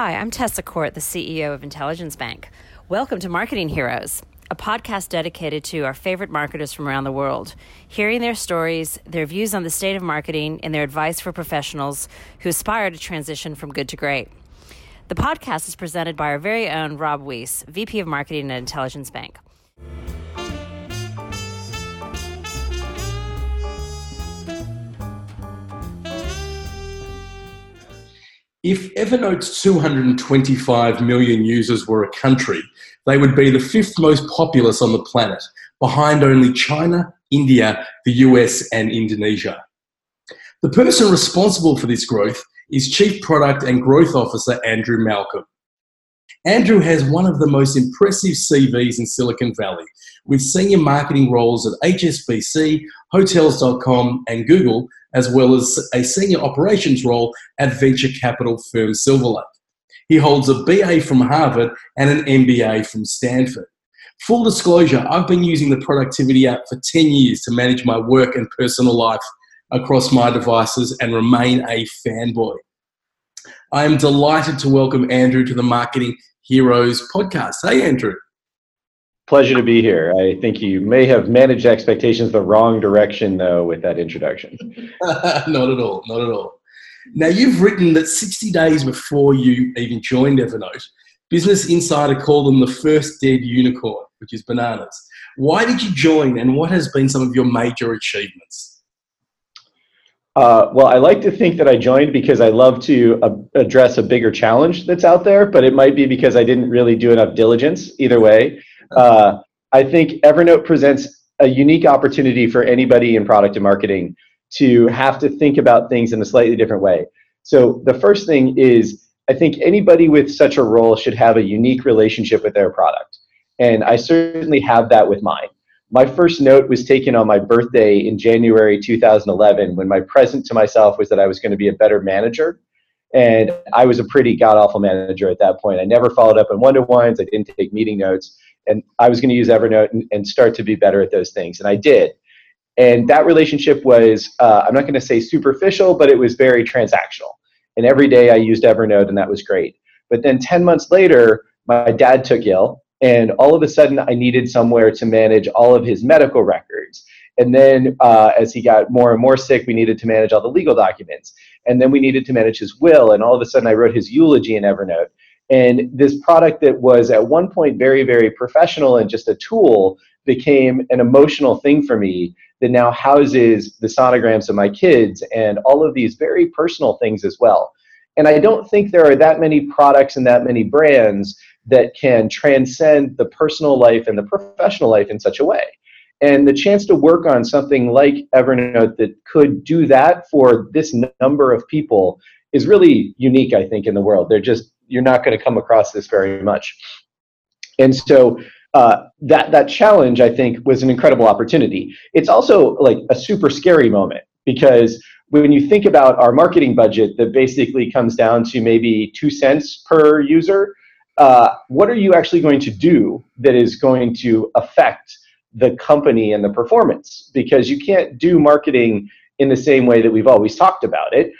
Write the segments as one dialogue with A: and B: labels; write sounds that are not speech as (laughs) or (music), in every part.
A: Hi, I'm Tessa Court, the CEO of Intelligence Bank. Welcome to Marketing Heroes, a podcast dedicated to our favorite marketers from around the world, hearing their stories, their views on the state of marketing, and their advice for professionals who aspire to transition from good to great. The podcast is presented by our very own Rob Weiss, VP of Marketing at Intelligence Bank.
B: If Evernote's 225 million users were a country, they would be the fifth most populous on the planet, behind only China, India, the US, and Indonesia. The person responsible for this growth is Chief Product and Growth Officer Andrew Malcolm. Andrew has one of the most impressive CVs in Silicon Valley, with senior marketing roles at HSBC, Hotels.com, and Google, as well as a senior operations role at venture capital firm Silver Lake. He holds a BA from Harvard and an MBA from Stanford. Full disclosure, I've been using the productivity app for 10 years to manage my work and personal life across my devices and remain a fanboy. I am delighted to welcome Andrew to the Marketing Heroes podcast. Hey, Andrew.
C: Pleasure to be here. I think you may have managed expectations the wrong direction, though, with that introduction. (laughs)
B: not at all. Not at all. Now, you've written that 60 days before you even joined Evernote, Business Insider called them the first dead unicorn, which is bananas. Why did you join, and what has been some of your major achievements?
C: Uh, well, I like to think that I joined because I love to uh, address a bigger challenge that's out there, but it might be because I didn't really do enough diligence. Either way, uh, I think Evernote presents a unique opportunity for anybody in product and marketing to have to think about things in a slightly different way. So, the first thing is I think anybody with such a role should have a unique relationship with their product. And I certainly have that with mine. My first note was taken on my birthday in January 2011 when my present to myself was that I was going to be a better manager. And I was a pretty god awful manager at that point. I never followed up on one to ones, I didn't take meeting notes. And I was going to use Evernote and, and, start to be better at those things. And I did. And that relationship was, uh, I'm not going to say superficial, but it was very transactional. And every day I used Evernote, and that was great. But then 10 months later, my dad took ill and all of a sudden i needed somewhere to manage all of his medical records and then uh, as he got more and more sick we needed to manage all the legal documents and then we needed to manage his will and all of a sudden i wrote his eulogy in evernote and this product that was at one point very very professional and just a tool became an emotional thing for me that now houses the sonograms of my kids and all of these very personal things as well and i don't think there are that many products and that many brands that can transcend the personal life and the professional life in such a way. And the chance to work on something like Evernote that could do that for this number of people is really unique, I think, in the world. They're just, you're not going to come across this very much. And so uh, that, that challenge, I think, was an incredible opportunity. It's also like a super scary moment because when you think about our marketing budget that basically comes down to maybe two cents per user, uh, what are you actually going to do that is going to affect the company and the performance? Because you can't do marketing in the same way that we've always talked about it.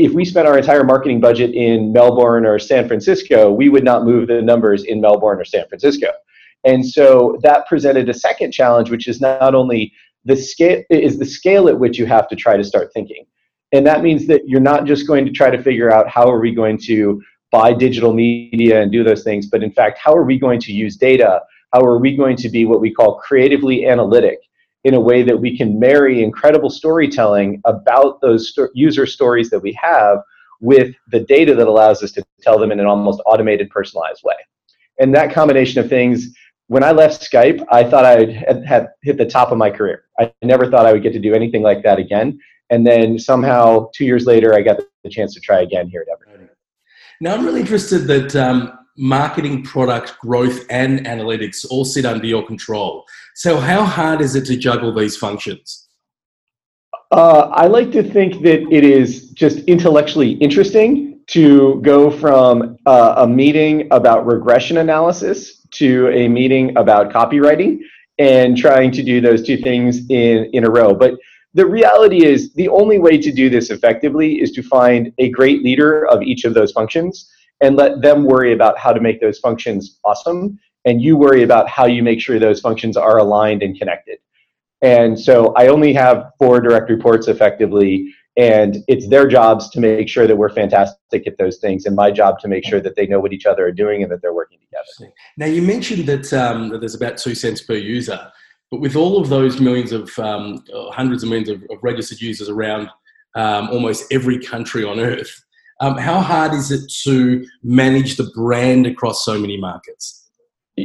C: If we spent our entire marketing budget in Melbourne or San Francisco, we would not move the numbers in Melbourne or San Francisco. And so that presented a second challenge, which is not only the scale is the scale at which you have to try to start thinking. And that means that you're not just going to try to figure out how are we going to buy digital media and do those things, but in fact, how are we going to use data? How are we going to be what we call creatively analytic in a way that we can marry incredible storytelling about those sto- user stories that we have with the data that allows us to tell them in an almost automated, personalized way? And that combination of things, when I left Skype, I thought I had, hit the top of my career. I never thought I would get to do anything like that again. And then somehow, two years later, I got the chance to try again here at Evernote.
B: Now, I'm really interested that um, marketing, product growth, and analytics all sit under your control. So, how hard is it to juggle these functions?
C: Uh, I like to think that it is just intellectually interesting to go from uh, a meeting about regression analysis to a meeting about copywriting and trying to do those two things in, in a row. But the reality is the only way to do this effectively is to find a great leader of each of those functions and let them worry about how to make those functions awesome and you worry about how you make sure those functions are aligned and connected. And so i only have four direct reports effectively and it's their jobs to make sure that we're fantastic at those things and my job to make sure that they know what each other are doing and that they're working together.
B: Now you mentioned that, um, that there's about two cents per user but with all of those millions of um, hundreds of millions of, of registered users around um, almost every country on earth um, how hard is it to manage the brand across so many markets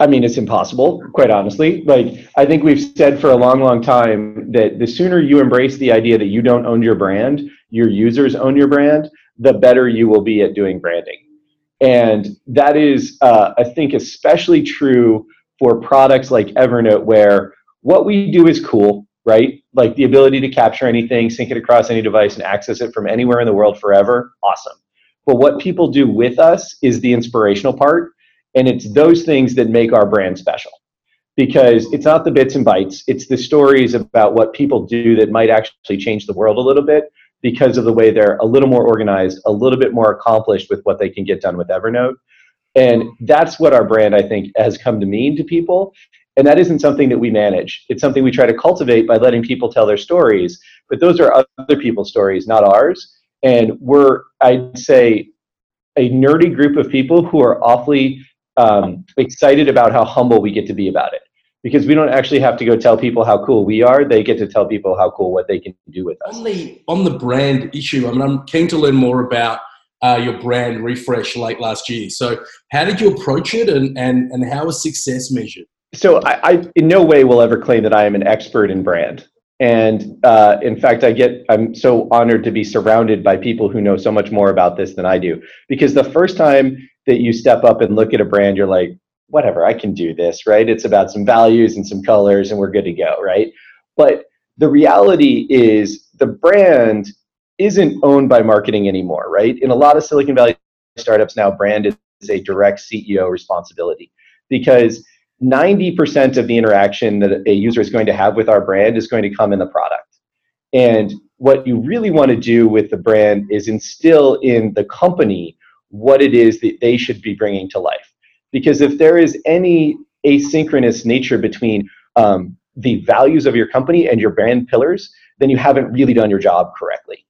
C: I mean, it's impossible, quite honestly. Like, I think we've said for a long, long time that the sooner you embrace the idea that you don't own your brand, your users own your brand, the better you will be at doing branding. And that is, uh, I think, especially true for products like Evernote, where what we do is cool, right? Like the ability to capture anything, sync it across any device, and access it from anywhere in the world forever, awesome. But what people do with us is the inspirational part and it's those things that make our brand special because it's not the bits and bytes, it's the stories about what people do that might actually change the world a little bit because of the way they're a little more organized, a little bit more accomplished with what they can get done with Evernote. And that's what our brand, I think, has come to mean to people. And that isn't something that we manage. It's something we try to cultivate by letting people tell their stories. But those are other people's stories, not ours. And we're, I'd say, a nerdy group of people who are awfully um, excited about how humble we get to be about it because we don't actually have to go tell people how cool we are. They get to tell people how cool what they can do with us.
B: On the on the brand issue, I mean, I'm keen to learn more about uh, your brand refresh late last year. So, how did you approach it, and and and how was success measured?
C: So, I, I in no way will ever claim that I am an expert in brand. And uh, in fact, I get I'm so honored to be surrounded by people who know so much more about this than I do. Because the first time that you step up and look at a brand, you're like, whatever, I can do this, right? It's about some values and some colors and we're good to go, right? But the reality is the brand isn't owned by marketing anymore, right? In a lot of Silicon Valley startups now, brand is a direct CEO responsibility because 90% of the interaction that a user is going to have with our brand is going to come in the product. And what you really want to do with the brand is instill in the company what it is that they should be bringing to life. Because if there is any asynchronous nature between um, the values of your company and your brand pillars, then you haven't really done your job correctly.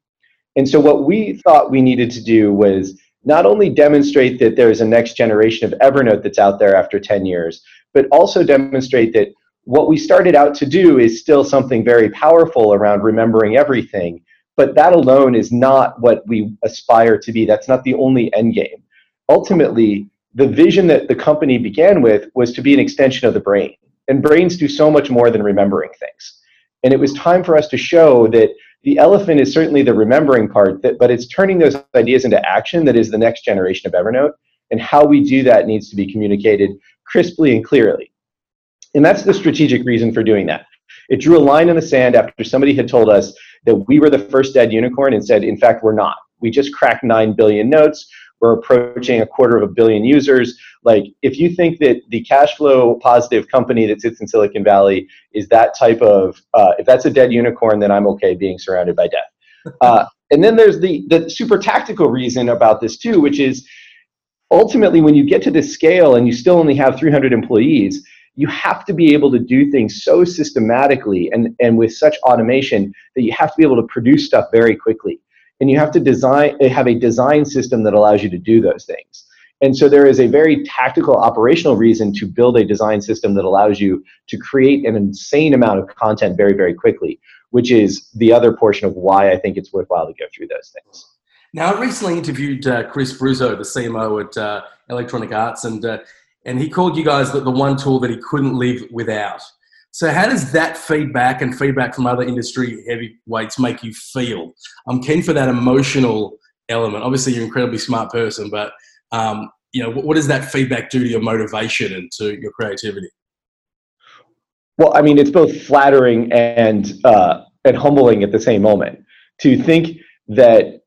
C: And so, what we thought we needed to do was not only demonstrate that there's a next generation of Evernote that's out there after 10 years, but also demonstrate that what we started out to do is still something very powerful around remembering everything but that alone is not what we aspire to be. That's not the only end game. Ultimately, the vision that the company began with was to be an extension of the brain. And brains do so much more than remembering things. And it was time for us to show that the elephant is certainly the remembering part, that, but it's turning those ideas into action that is the next generation of Evernote. And how we do that needs to be communicated crisply and clearly. And that's the strategic reason for doing that. It drew a line in the sand after somebody had told us that we were the first dead unicorn and said, in fact, we're not. We just cracked 9 billion notes. We're approaching a quarter of a billion users. Like, if you think that the cash flow positive company that sits in Silicon Valley is that type of, uh, if that's a dead unicorn, then I'm okay being surrounded by death. Uh, and then there's the, the super tactical reason about this too, which is ultimately when you get to this scale and you still only have 300 employees, you have to be able to do things so systematically and, and with such automation that you have to be able to produce stuff very quickly. And you have to design have a design system that allows you to do those things. And so there is a very tactical operational reason to build a design system that allows you to create an insane amount of content very, very quickly, which is the other portion of why I think it's worthwhile to go through those things.
B: Now, I recently interviewed uh, Chris Bruzzo, the CMO at uh, Electronic Arts, and uh, and he called you guys the, the one tool that he couldn't live without. So, how does that feedback and feedback from other industry heavyweights make you feel? I'm keen for that emotional element. Obviously, you're an incredibly smart person, but um, you know, what, what does that feedback do to your motivation and to your creativity?
C: Well, I mean, it's both flattering and uh, and humbling at the same moment to think that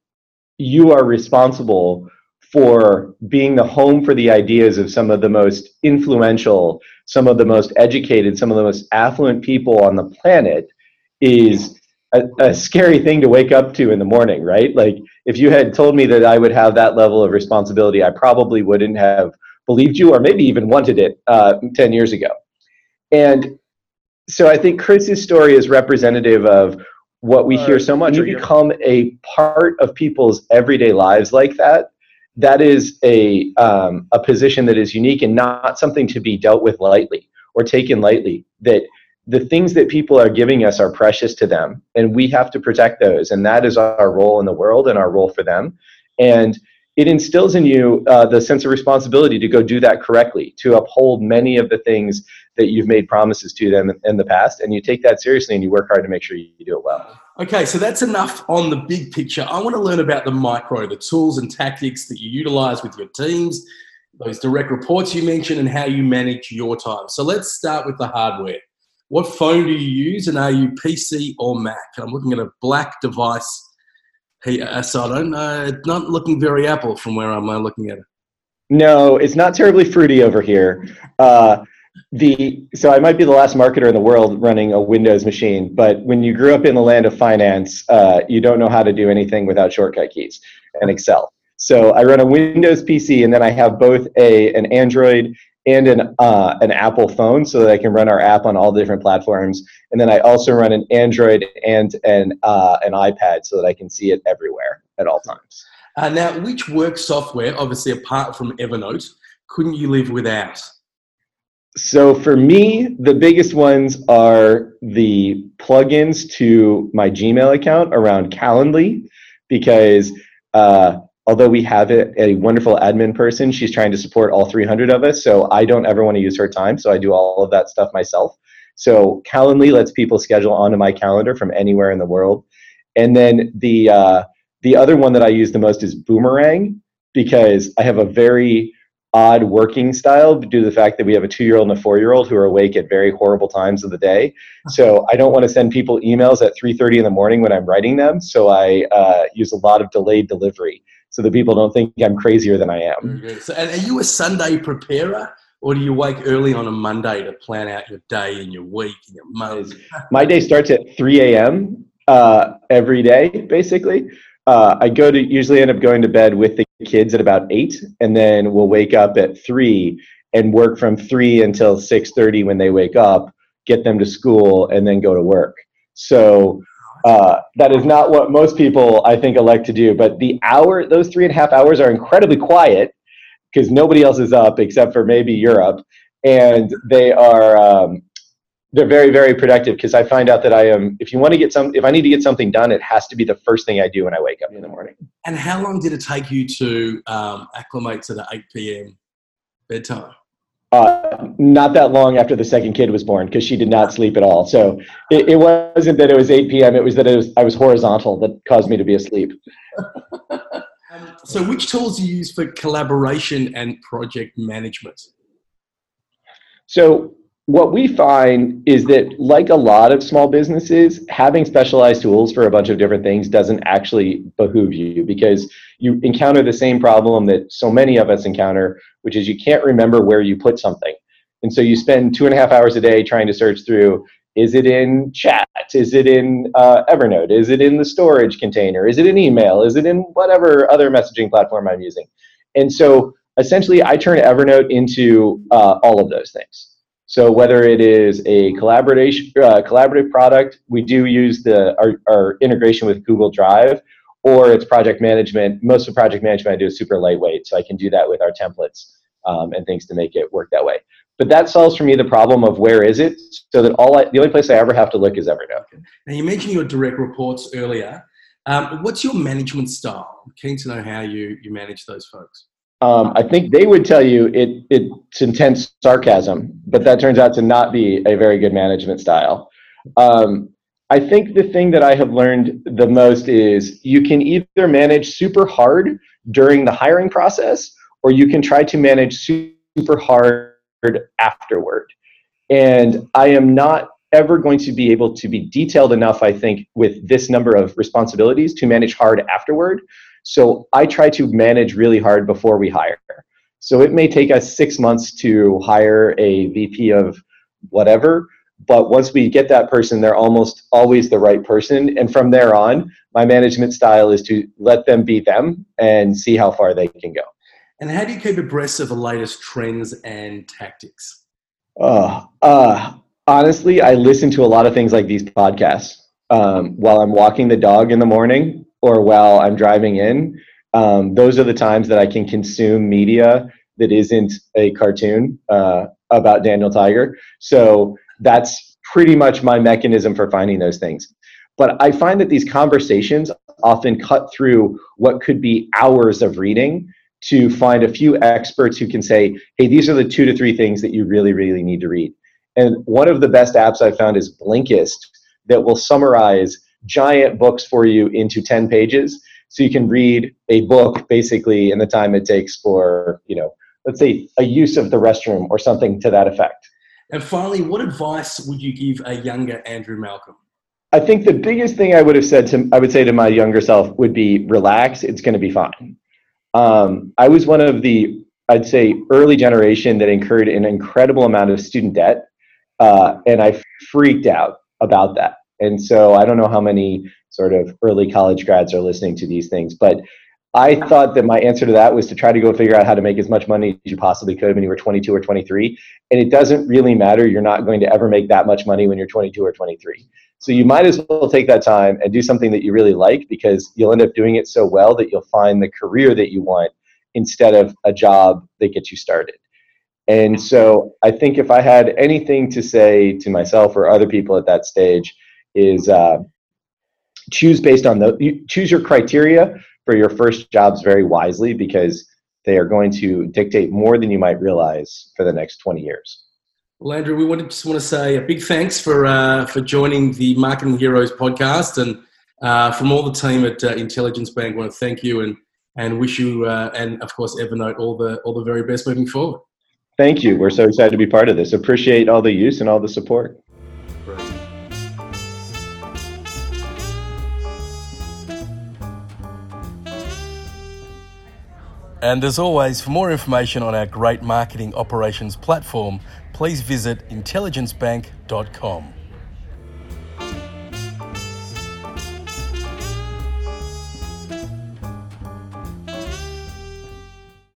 C: you are responsible for being the home for the ideas of some of the most influential, some of the most educated, some of the most affluent people on the planet is a, a, scary thing to wake up to in the morning, right? Like if you had told me that I would have that level of responsibility, I probably wouldn't have believed you or maybe even wanted it uh, 10 years ago. And so I think Chris's story is representative of what we hear so much. You become a part of people's everyday lives like that. That is a um, a position that is unique and not something to be dealt with lightly or taken lightly. That the things that people are giving us are precious to them, and we have to protect those. And that is our role in the world and our role for them. And it instills in you uh, the sense of responsibility to go do that correctly, to uphold many of the things that you've made promises to them in, the past, and you take that seriously and you work hard to make sure you do it well.
B: Okay, so that's enough on the big picture. I want to learn about the micro, the tools and tactics that you utilize with your teams, those direct reports you mentioned, and how you manage your time. So let's start with the hardware. What phone do you use, and are you PC or Mac? And I'm looking at a black device Hey, uh, so I don't uh, not looking very apple from where I'm looking at it.
C: No, it's not terribly fruity over here. Uh, the so I might be the last marketer in the world running a Windows machine, but when you grew up in the land of finance, uh, you don't know how to do anything without shortcut keys and Excel. So I run a Windows PC, and then I have both a an Android and an uh, an Apple phone so that I can run our app on all the different platforms. And then I also run an Android and an uh, an iPad so that I can see it everywhere at all times.
B: Uh, now, which work software, obviously apart from Evernote, couldn't you live without?
C: So for me, the biggest ones are the plugins to my Gmail account around Calendly, because uh, although we have a, a, wonderful admin person, she's trying to support all 300 of us. So I don't ever want to use her time. So I do all of that stuff myself. So Calendly lets people schedule onto my calendar from anywhere in the world. And then the uh, the other one that I use the most is Boomerang because I have a very odd working style due to the fact that we have a two-year-old and a four-year-old who are awake at very horrible times of the day. (laughs) So I don't want to send people emails at 3:30 in the morning when I'm writing them. So I uh, use a lot of delayed delivery so that people don't think I'm crazier than I am.
B: So, and are you a Sunday preparer? Or do you wake early on a Monday to plan out your day and your week and your month?
C: My day starts at 3 a.m. Uh, every day, basically. Uh, I go to usually end up going to bed with the kids at about eight, and then we'll wake up at three and work from three until 6:30 when they wake up, get them to school, and then go to work. So uh, that is not what most people I think elect to do. But the hour, those three and a half hours are incredibly quiet because nobody else is up except for maybe Europe, and they are um, they're very very productive because I find out that I am if you want to get some if I need to get something done, it has to be the first thing I do when I wake up in the morning.
B: And how long did it take you to um, acclimate to the eight p.m. bedtime?
C: Uh, not that long after the second kid was born because she did not sleep at all. So it, it, wasn't that it was 8 p.m. It was that it was I was horizontal that caused me to be asleep. (laughs)
B: um, so, which tools do you use for collaboration and project management?
C: So, what we find is that, like a lot of small businesses, having specialized tools for a bunch of different things doesn't actually behoove you because you encounter the same problem that so many of us encounter, which is you can't remember where you put something. And so you spend two and a half hours a day trying to search through is it in chat? Is it in uh, Evernote? Is it in the storage container? Is it in email? Is it in whatever other messaging platform I'm using? And so essentially, I turn Evernote into uh, all of those things. So whether it is a collaboration uh, collaborative product, we do use the our, our, integration with Google Drive, or it's project management. Most of project management I do is super lightweight, so I can do that with our templates um, and things to make it work that way. But that solves for me the problem of where is it, so that all I, the only place I ever have to look is Evernote.
B: Now you mentioned your direct reports earlier. Um, what's your management style? I'm keen to know how you you manage those folks.
C: Um, I think they would tell you it, it's intense sarcasm, but that turns out to not be a very good management style. Um, I think the thing that I have learned the most is you can either manage super hard during the hiring process, or you can try to manage super hard afterward. And I am not ever going to be able to be detailed enough, I think, with this number of responsibilities to manage hard afterward. So I try to manage really hard before we hire. So it may take us six months to hire a VP of whatever. but once we get that person, they're almost always the right person. And from there on, my management style is to let them be them and see how far they can go.
B: And how do you keep abreast of the latest trends and tactics?
C: Uh, uh, honestly, I listen to a lot of things like these podcasts um, while I'm walking the dog in the morning or while I'm driving in. Um, those are the times that I can consume media that isn't a cartoon uh, about Daniel Tiger. So that's pretty much my mechanism for finding those things. But I find that these conversations often cut through what could be hours of reading to find a few experts who can say, hey, these are the two to three things that you really, really need to read. And one of the best apps I found is Blinkist that will summarize giant books for you into 10 pages. So you can read a book basically in the time it takes for, you know, let's say a use of the restroom or something to that effect.
B: And finally, what advice would you give a younger Andrew Malcolm?
C: I think the biggest thing I would have said to I would say to my younger self would be relax. It's going to be fine. Um, I was one of the I'd say early generation that incurred an incredible amount of student debt, uh, and I freaked out about that. And so I don't know how many sort of early college grads are listening to these things, but I thought that my answer to that was to try to go figure out how to make as much money as you possibly could when you were 22 or 23. And it doesn't really matter. You're not going to ever make that much money when you're 22 or 23. So you might as well take that time and do something that you really like because you'll end up doing it so well that you'll find the career that you want instead of a job that gets you started. And so I think if I had anything to say to myself or other people at that stage is uh, choose based on the choose your criteria for your first jobs very wisely because they are going to dictate more than you might realize for the next 20 years.
B: Well, Andrew, we wanted, just want to say a big thanks for, uh, for joining the Marketing Heroes podcast. And uh, from all the team at uh, Intelligence Bank, I want to thank you and, and wish you, uh, and of course, Evernote, all the, all the very best moving forward.
C: Thank you. We're so excited to be part of this. Appreciate all the use and all the support.
B: And as always, for more information on our great marketing operations platform, please visit intelligencebank.com.